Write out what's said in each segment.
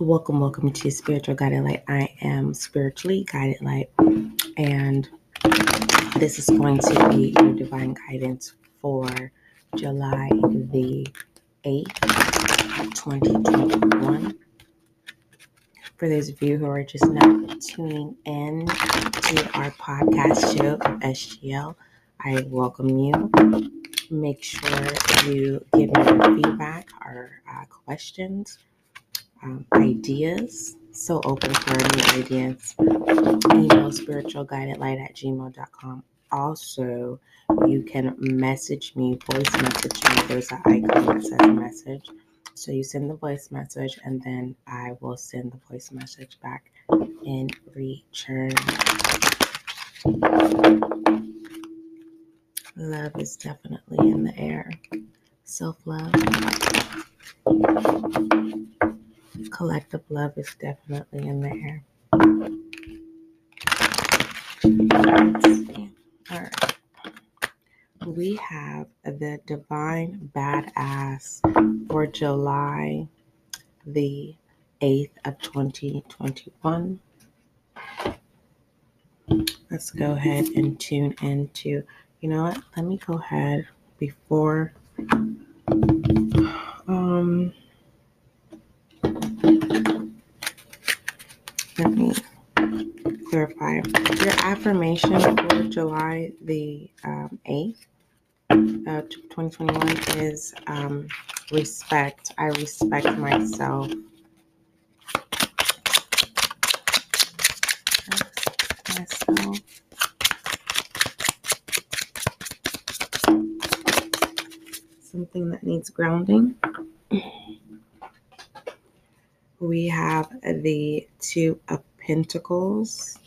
Welcome, welcome to Spiritual Guided Light. I am spiritually guided light, and this is going to be your divine guidance for July the 8th, 2021. For those of you who are just now tuning in to our podcast show of SGL, I welcome you. Make sure you give me your feedback or uh, questions um, ideas. So open for new ideas. Email spiritualguidedlight at gmail.com. Also, you can message me, voice message me. There's an icon that says message. So you send the voice message, and then I will send the voice message back in return. Love is definitely in the air. Self love collective love is definitely in the air. All right. We have the Divine Badass for July the 8th of 2021. Let's go ahead and tune into, you know what? Let me go ahead before um let me clarify. Your affirmation for July the um, 8th of 2021 is um, respect. I respect myself. myself. Something that needs grounding we have the Two of Pentacles,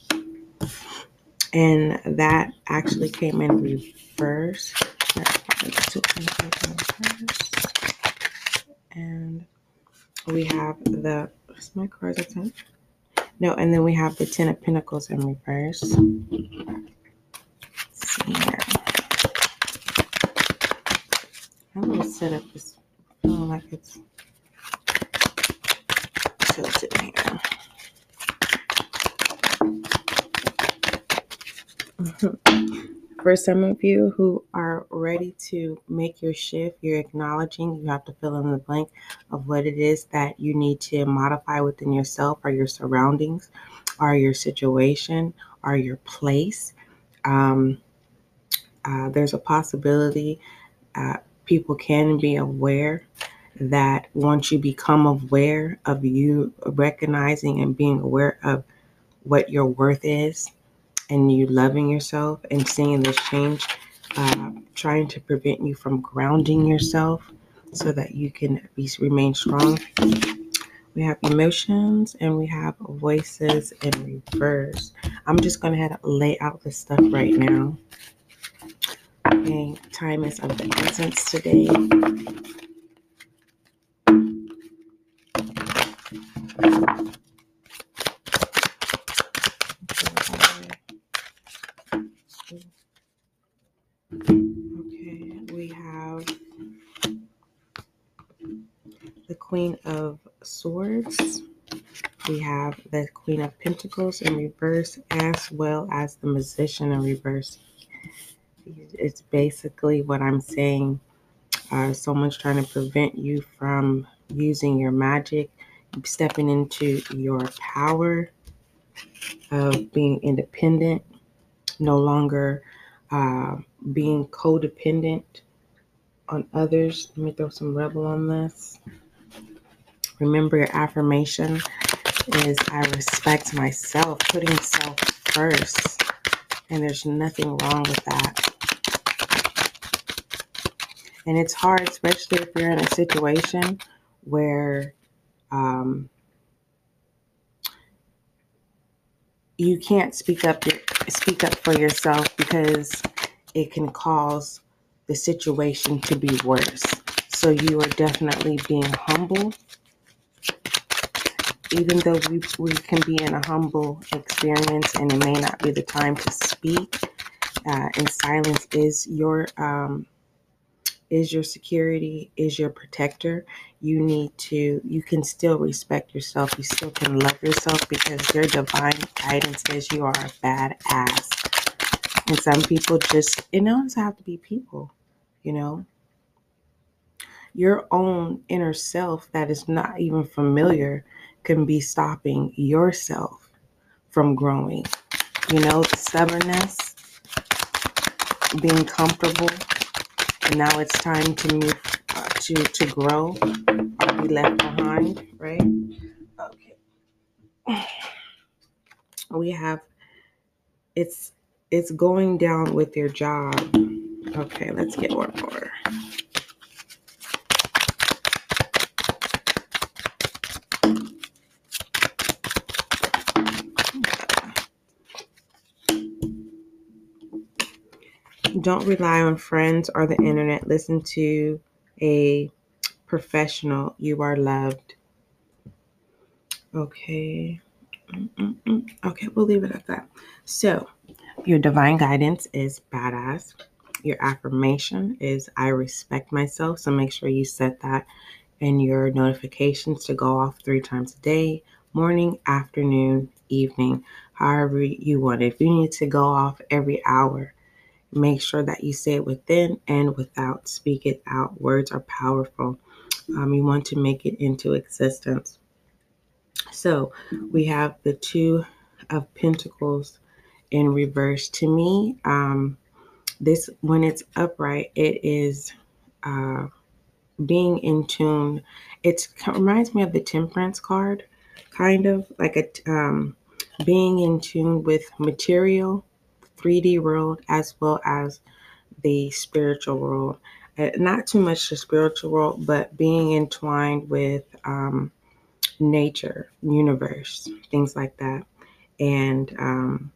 and that actually came in reverse. And we have the, where's my cards at? No, and then we have the Ten of Pentacles in reverse. Let's see here. I'm going to set up this, feeling like it's tilted here. For some of you who are ready to make your shift, you're acknowledging you have to fill in the blank of what it is that you need to modify within yourself or your surroundings or your situation or your place. Um, uh, there's a possibility uh, people can be aware that once you become aware of you recognizing and being aware of what your worth is and you loving yourself and seeing this change, uh, trying to prevent you from grounding yourself so that you can be, remain strong. We have emotions and we have voices in reverse. I'm just going to lay out this stuff right now. Okay, time is of the essence today. Queen of Pentacles in reverse, as well as the Magician in reverse. It's basically what I'm saying. Uh, someone's trying to prevent you from using your magic, stepping into your power of being independent, no longer uh, being codependent on others. Let me throw some rebel on this. Remember, your affirmation is I respect myself, putting self first. And there's nothing wrong with that. And it's hard, especially if you're in a situation where um, you can't speak up speak up for yourself because it can cause the situation to be worse. So you are definitely being humble even though we, we can be in a humble experience and it may not be the time to speak, uh, and silence is your um, is your security, is your protector. you need to, you can still respect yourself. You still can love yourself because your divine guidance says you are a badass. And some people just, it doesn't have to be people, you know? Your own inner self that is not even familiar can be stopping yourself from growing. You know, the stubbornness, being comfortable, and now it's time to move uh, to to grow or be left behind, right? Okay. We have it's it's going down with your job. Okay, let's get one more. Don't rely on friends or the internet. Listen to a professional. You are loved. Okay. Mm-mm-mm. Okay, we'll leave it at that. So, your divine guidance is badass. Your affirmation is I respect myself. So, make sure you set that in your notifications to go off three times a day morning, afternoon, evening, however you want. If you need to go off every hour, Make sure that you say it within and without. Speak it out. Words are powerful. Um, you want to make it into existence. So we have the Two of Pentacles in reverse. To me, um, this when it's upright, it is uh, being in tune. It reminds me of the Temperance card, kind of like a um, being in tune with material 3D world as well as the spiritual world. Uh, not too much the spiritual world, but being entwined with um, nature, universe, things like that. And um,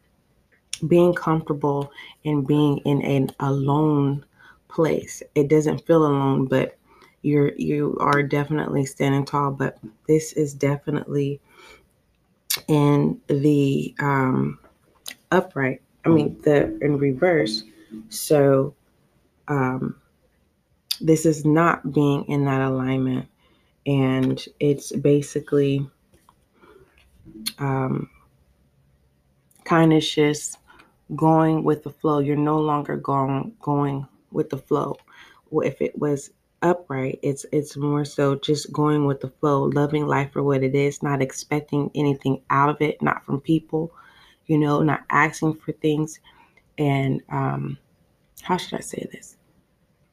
being comfortable and being in an alone place. It doesn't feel alone, but you're you are definitely standing tall. But this is definitely in the um, upright I mean the in reverse. So um, this is not being in that alignment, and it's basically um, kind of just going with the flow. You're no longer going going with the flow. Well, if it was upright, it's it's more so just going with the flow, loving life for what it is, not expecting anything out of it, not from people, you know, not asking for things. And um, how should I say this?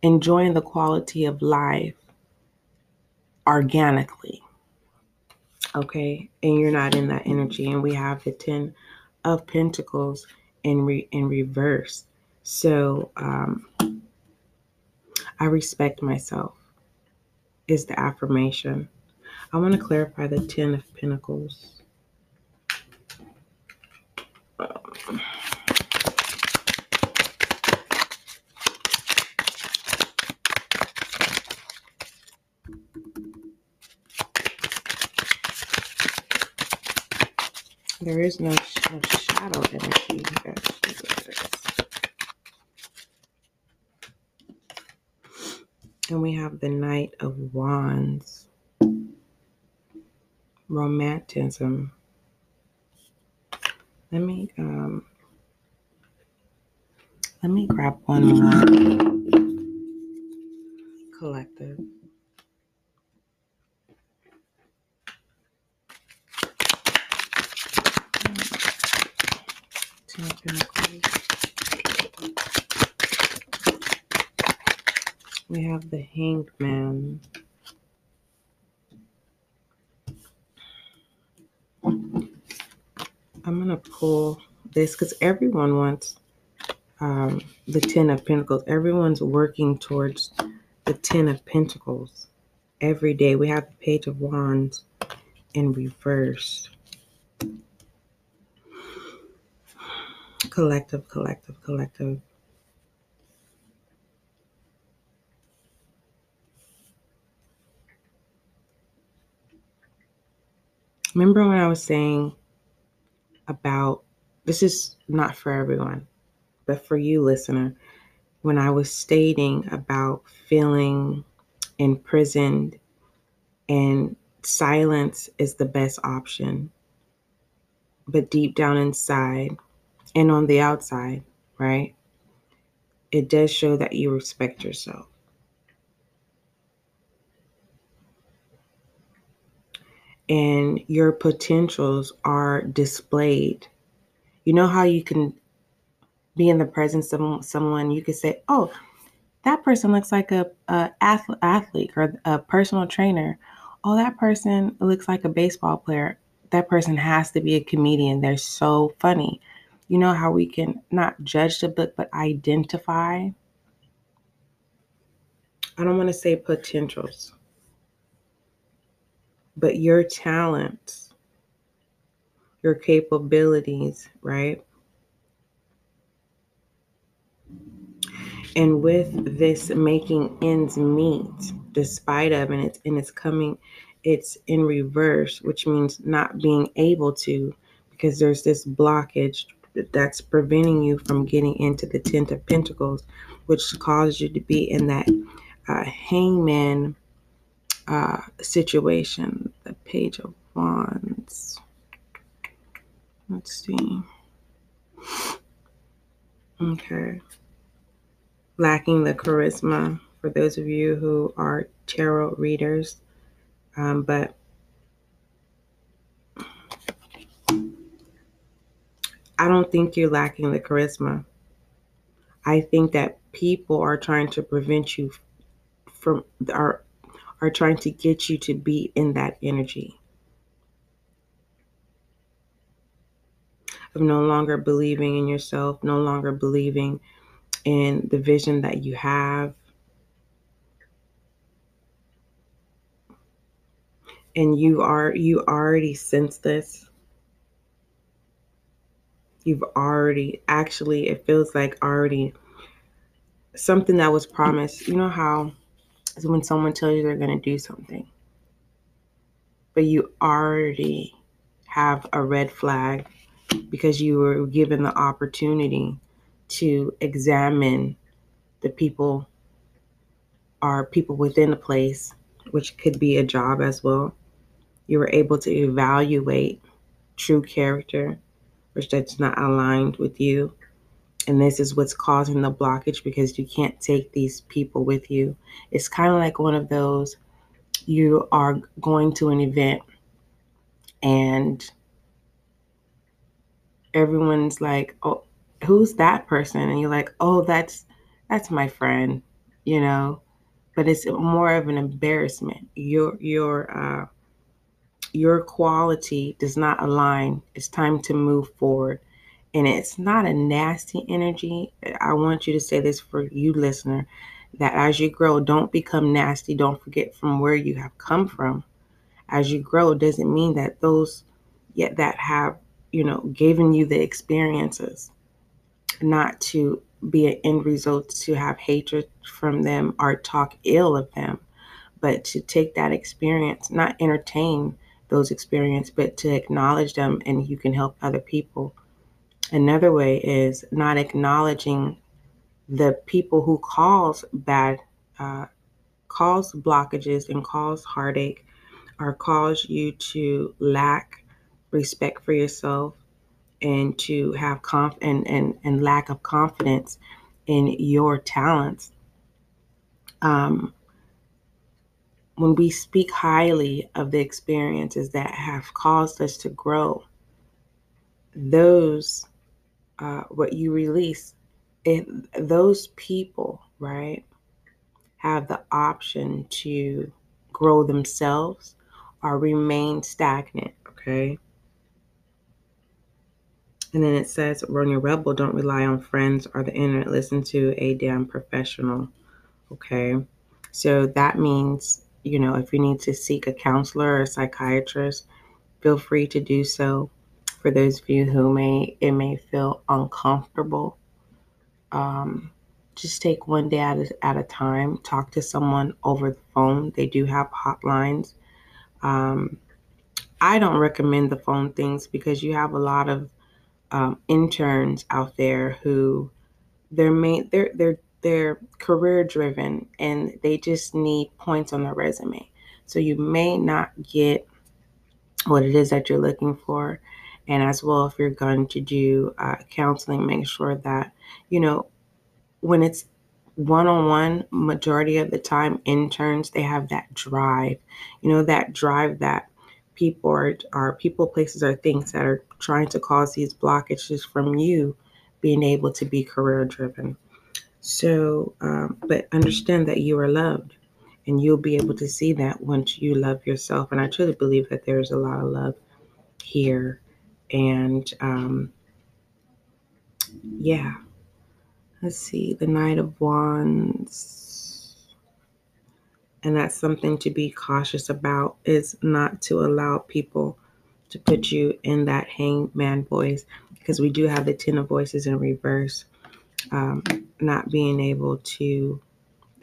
Enjoying the quality of life organically. Okay. And you're not in that energy. And we have the 10 of Pentacles in, re- in reverse. So um, I respect myself, is the affirmation. I want to clarify the 10 of Pentacles. There is no, no shadow energy. And we have the Knight of Wands. Romanticism. Let me um let me grab one more collective. We have the hanged man. I'm to pull this because everyone wants um, the Ten of Pentacles. Everyone's working towards the Ten of Pentacles every day. We have the Page of Wands in reverse. Collective, collective, collective. Remember when I was saying about this is not for everyone, but for you, listener, when I was stating about feeling imprisoned And silence is the best option. But deep down inside and on the outside, right? It does show that you respect yourself. And your potentials are displayed. You know how you can be in the presence of someone, you could say, Oh, that person looks like a, a athlete or a personal trainer. Oh, that person looks like a baseball player. That person has to be a comedian. They're so funny. You know how we can not judge the book, but identify? I don't want to say potentials, but your talents, your capabilities, right? And with this making ends meet, despite of, and it's and it's coming, it's in reverse, which means not being able to, because there's this blockage that's preventing you from getting into the Ten of Pentacles, which causes you to be in that uh, hangman uh, situation. The Page of Wands. Let's see. Okay lacking the charisma for those of you who are tarot readers. Um, but I don't think you're lacking the charisma. I think that people are trying to prevent you from are are trying to get you to be in that energy of no longer believing in yourself, no longer believing in the vision that you have. And you are you already sense this. You've already actually it feels like already something that was promised. You know how when someone tells you they're going to do something, but you already have a red flag because you were given the opportunity to examine the people or people within the place, which could be a job as well. You were able to evaluate true character, which that's not aligned with you. And this is what's causing the blockage because you can't take these people with you. It's kind of like one of those you are going to an event and everyone's like, oh, who's that person? And you're like oh that's that's my friend you know? But it's more of an embarrassment. Your your uh your quality does not align. It's time to move forward and it's not a nasty energy. I want you to say this for you listener that as you grow don't become nasty. Don't forget from where you have come from. As you grow doesn't mean that those yet that have you know given you the experiences not to be an end result to have hatred from them or talk ill of them, but to take that experience, not entertain those experiences, but to acknowledge them and you can help other people. Another way is not acknowledging the people who cause bad, uh, cause blockages and cause heartache or cause you to lack respect for yourself and to have conf and, and, and lack of confidence in your talents. Um, when we speak highly of the experiences that have caused us to grow, those, uh, what you release, it, those people, right, have the option to grow themselves or remain stagnant, okay? And then it says, run your rebel, don't rely on friends or the internet. Listen to a damn professional. Okay. So that means, you know, if you need to seek a counselor or a psychiatrist, feel free to do so. For those of you who may, it may feel uncomfortable. Um, just take one day at a, at a time. Talk to someone over the phone. They do have hotlines. Um, I don't recommend the phone things because you have a lot of um, interns out there who they're main they're they're they're career driven and they just need points on their resume. So you may not get what it is that you're looking for. And as well, if you're going to do uh, counseling, make sure that, you know, when it's one on one, majority of the time, interns, they have that drive, you know, that drive that people are, are people, places, or things that are trying to cause these blockages from you being able to be career driven. So, um, but understand that you are loved and you'll be able to see that once you love yourself. And I truly believe that there's a lot of love here. And um, yeah, let's see, the Knight of Wands. And that's something to be cautious about is not to allow people to put you in that hangman voice because we do have the Ten of Voices in reverse. Um, not being able to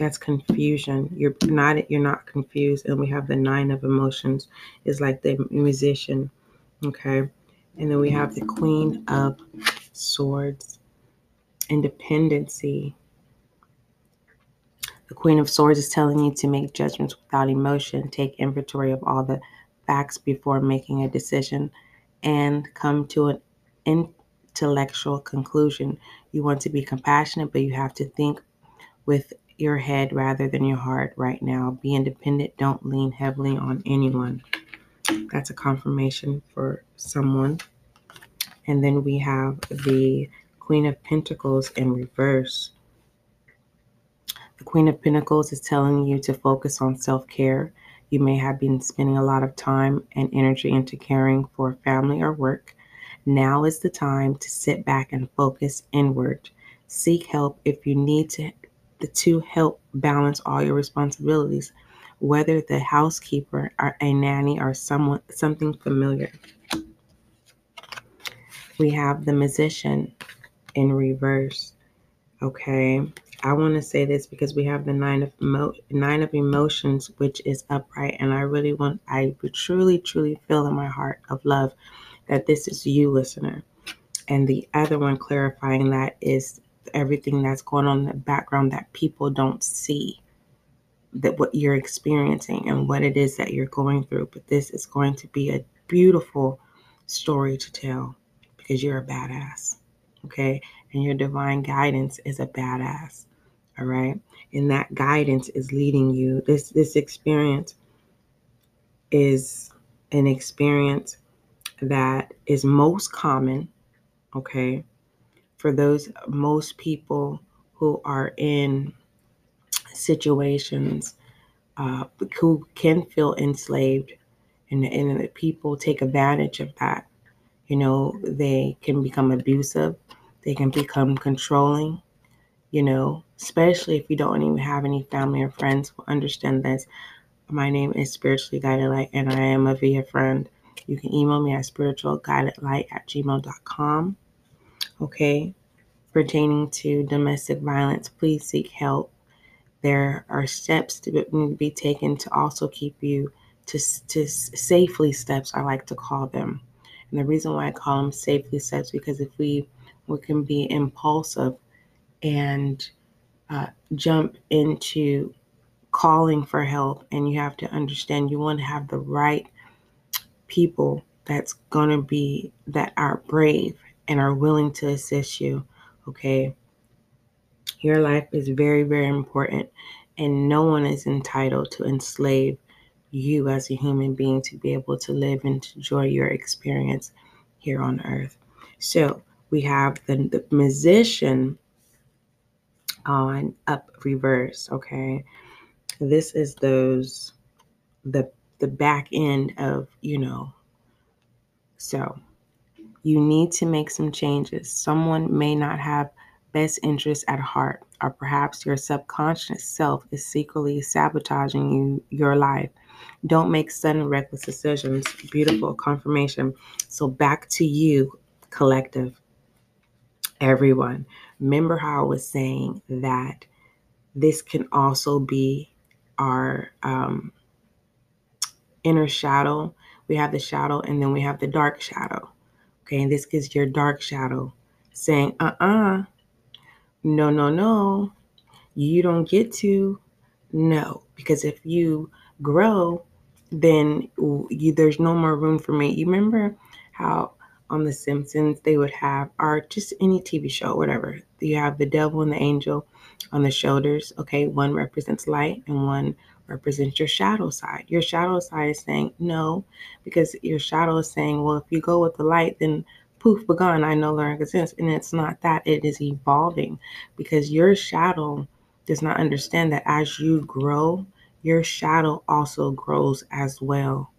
that's confusion you're not you're not confused and we have the nine of emotions is like the musician okay and then we have the queen of swords independency the queen of swords is telling you to make judgments without emotion take inventory of all the facts before making a decision and come to an intellectual conclusion you want to be compassionate but you have to think with your head rather than your heart right now. Be independent. Don't lean heavily on anyone. That's a confirmation for someone. And then we have the Queen of Pentacles in reverse. The Queen of Pentacles is telling you to focus on self care. You may have been spending a lot of time and energy into caring for family or work. Now is the time to sit back and focus inward. Seek help if you need to two help balance all your responsibilities, whether the housekeeper or a nanny or someone something familiar. We have the Magician in reverse. Okay. I want to say this because we have the nine of emo- nine of emotions, which is upright, and I really want, I truly, truly feel in my heart of love that this is you, listener. And the other one clarifying that is everything that's going on in the background that people don't see that what you're experiencing and what it is that you're going through but this is going to be a beautiful story to tell because you're a badass okay? And your divine guidance is a badass all right? And that guidance is leading you. This this experience is an experience that is most common okay for those most people who are in situations uh, who can feel enslaved and, and people take advantage of that. You know they can become abusive. They can become controlling you know especially if you don't even have any family or friends who understand this. My name is spiritually guided light and i am a via friend. You can email me at spiritualguidedlight at gmail.com okay pertaining to domestic violence, please seek help. There are steps to be taken to also keep you to, to safely steps, I like to call them. And the reason why I call them safely steps because if we we can be impulsive and uh, jump into calling for help, and you have to understand you want to have the right people that's going to be that are brave and are willing to assist you Okay. Your life is very, very important, and no one is entitled to enslave you as a human being to be able to live and enjoy your experience here on earth. So we have the, the Magician on up reverse. Okay. This is those the the back end of, you know. So you need to make some changes. Someone may not have best interests at heart, or perhaps your subconscious self is secretly sabotaging you, your life. Don't make sudden reckless decisions. Beautiful confirmation. So back to you, collective. Everyone. Remember how I was saying that this can also be our um, inner shadow. We have the shadow and then we have the dark shadow. Okay, and this is your dark shadow saying, uh uh-uh, uh, no, no, no, you don't get to. No, because if you grow then you, there's no more room for me. You remember how on The Simpsons they would have, or just any TV show, whatever. You have the devil and the angel on the shoulders. Okay, one represents light and one represents your shadow side. Your shadow side is saying no, because your shadow is saying, well, if you go with the light, then poof, begun, I no longer exist. And it's not that, it is evolving because your shadow does not understand that as you grow, your shadow also grows as well.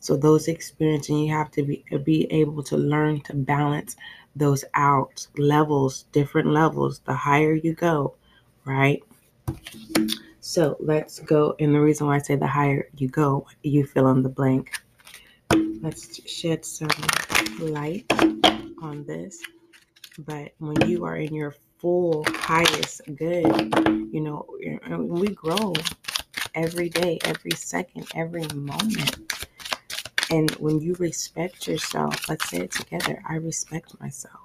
So those experiences, you have to be, be able to learn to balance those out levels, different levels, the higher you go, right? So let's go. And the reason why I say the higher you go, you fill in the blank. Let's shed some light on this. But when you are in your full highest good, you know, we grow every day, every second, every moment. And when you respect yourself, let's say it together I respect myself.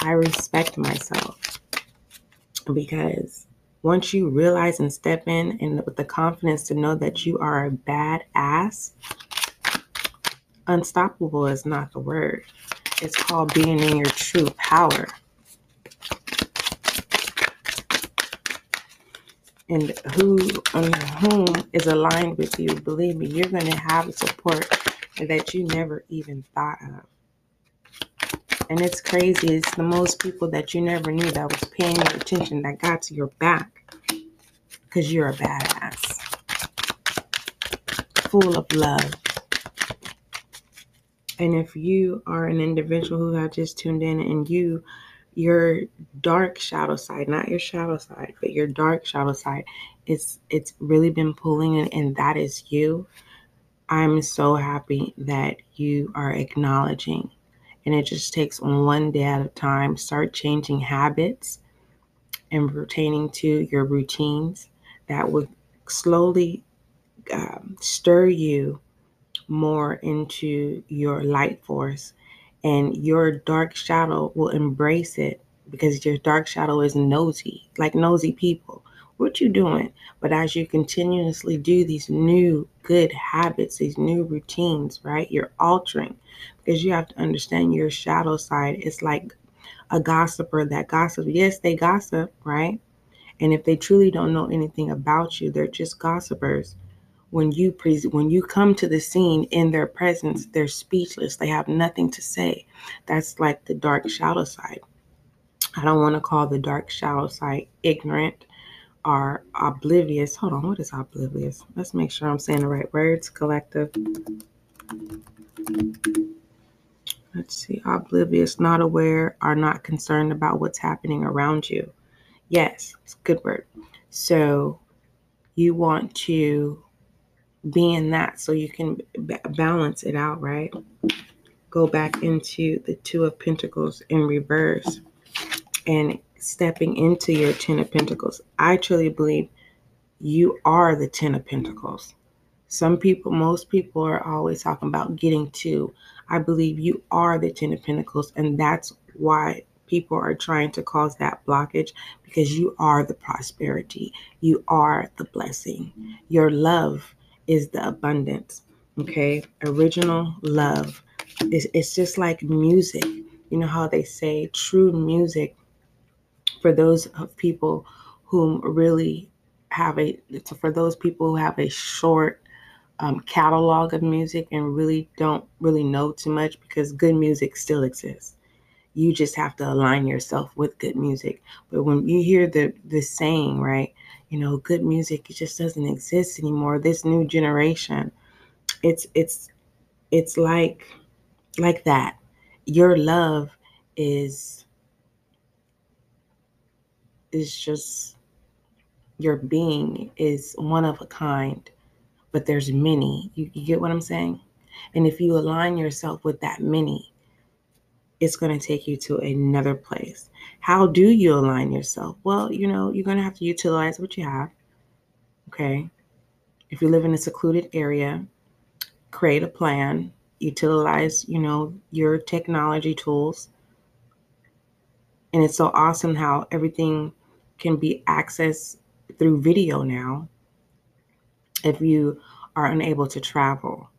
I respect myself because once you realize and step in and with the confidence to know that you are a badass, unstoppable is not the word. It's called being in your true power. And who and whom is aligned with you, believe me, you're going to have support that you never even thought of. And it's crazy. It's the most people that you never knew that was paying your attention that got to your back because you're a badass, full of love. And if you are an individual who have just tuned in and you, your dark shadow side, not your shadow side, but your dark shadow side, it's it's really been pulling and, and that is you. I'm so happy that you are acknowledging. And it just takes one day at a time. Start changing habits and pertaining to your routines that would slowly um, stir you more into your light force and your dark shadow will embrace it because your dark shadow is nosy like nosy people. What you doing? But as you continuously do these new good habits these new routines right you're altering because you have to understand your shadow side is like a gossiper that gossips. Yes they gossip right? And if they truly don't know anything about you they're just gossipers when you pre- when you come to the scene in their presence they're speechless. They have nothing to say. That's like the dark shadow side. I don't want to call the dark shadow side ignorant or oblivious. Hold on what is oblivious? Let's make sure i'm saying the right words collective. Let's see oblivious not aware are not concerned about what's happening around you. Yes it's a good word. So you want to being that so you can b- balance it out, right? Go back into the Two of Pentacles in reverse and stepping into your Ten of Pentacles. I truly believe you are the Ten of Pentacles. Some people, most people are always talking about getting to. I believe you are the Ten of Pentacles, and that's why people are trying to cause that blockage because you are the prosperity, you are the blessing. Your love is the abundance. Okay. Original love. It's, it's just like music. You know how they say true music for those of people whom really have a, for those people who have a short um, catalog of music and really don't really know too much because good music still exists. You just have to align yourself with good music. But when you hear the the saying, right, you know, good music it just doesn't exist anymore. This new generation, it's it's it's like like that. Your love is is just your being is one of a kind, but there's many. You, you get what I'm saying? And if you align yourself with that many, it's going to take you to another place. How do you align yourself? Well, you know, you're going to have to utilize what you have. Okay. If you live in a secluded area, create a plan, utilize, you know, your technology tools. And it's so awesome how everything can be accessed through video now. If you are unable to travel.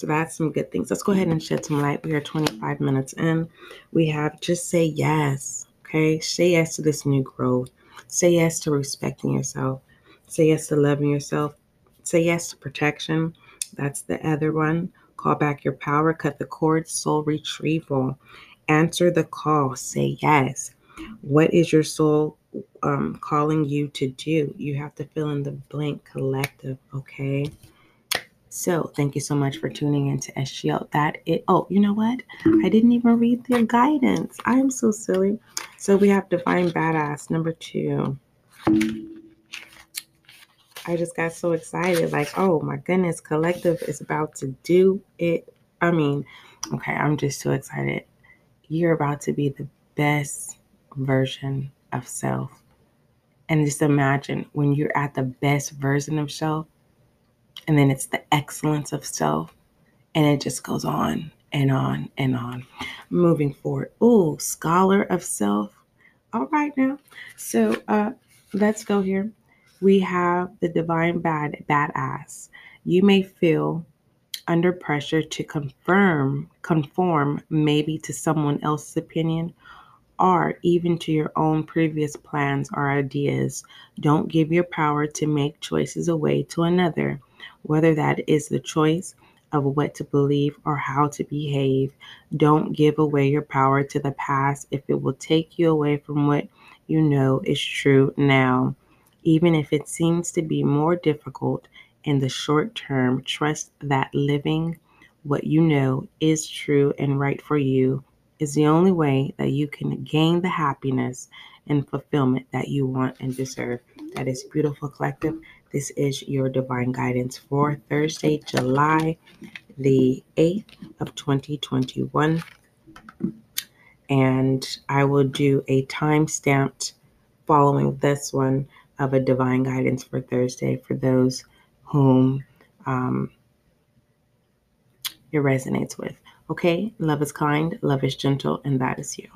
So that's some good things. Let's go ahead and shed some light. We are 25 minutes in. We have just say yes. Okay. Say yes to this new growth. Say yes to respecting yourself. Say yes to loving yourself. Say yes to protection. That's the other one. Call back your power. Cut the cord. Soul retrieval. Answer the call. Say yes. What is your soul um, calling you to do? You have to fill in the blank collective. Okay. So thank you so much for tuning in to SGL. That it oh, you know what? I didn't even read their guidance. I'm so silly. So we have Divine Badass number two. I just got so excited. Like, oh my goodness, collective is about to do it. I mean, okay, I'm just so excited. You're about to be the best version of self. And just imagine when you're at the best version of self, and then it's the excellence of self. And it just goes on and on and on. Moving forward. Oh, scholar of self. All right now. So uh let's go here. We have the divine bad badass. You may feel under pressure to confirm conform maybe to someone else's opinion or even to your own previous plans or ideas. Don't give your power to make choices away to another whether that is the choice of what to believe or how to behave. Don't give away your power to the past if it will take you away from what you know is true now. Even if it seems to be more difficult in the short term, trust that living what you know is true and right for you is the only way that you can gain the happiness and fulfillment that you want and deserve. That is beautiful, collective. This is your divine guidance for Thursday, July the 8th of 2021. And I will do a time stamped following this one of a divine guidance for Thursday for those whom um, it resonates with. Okay, love is kind, love is gentle, and that is you.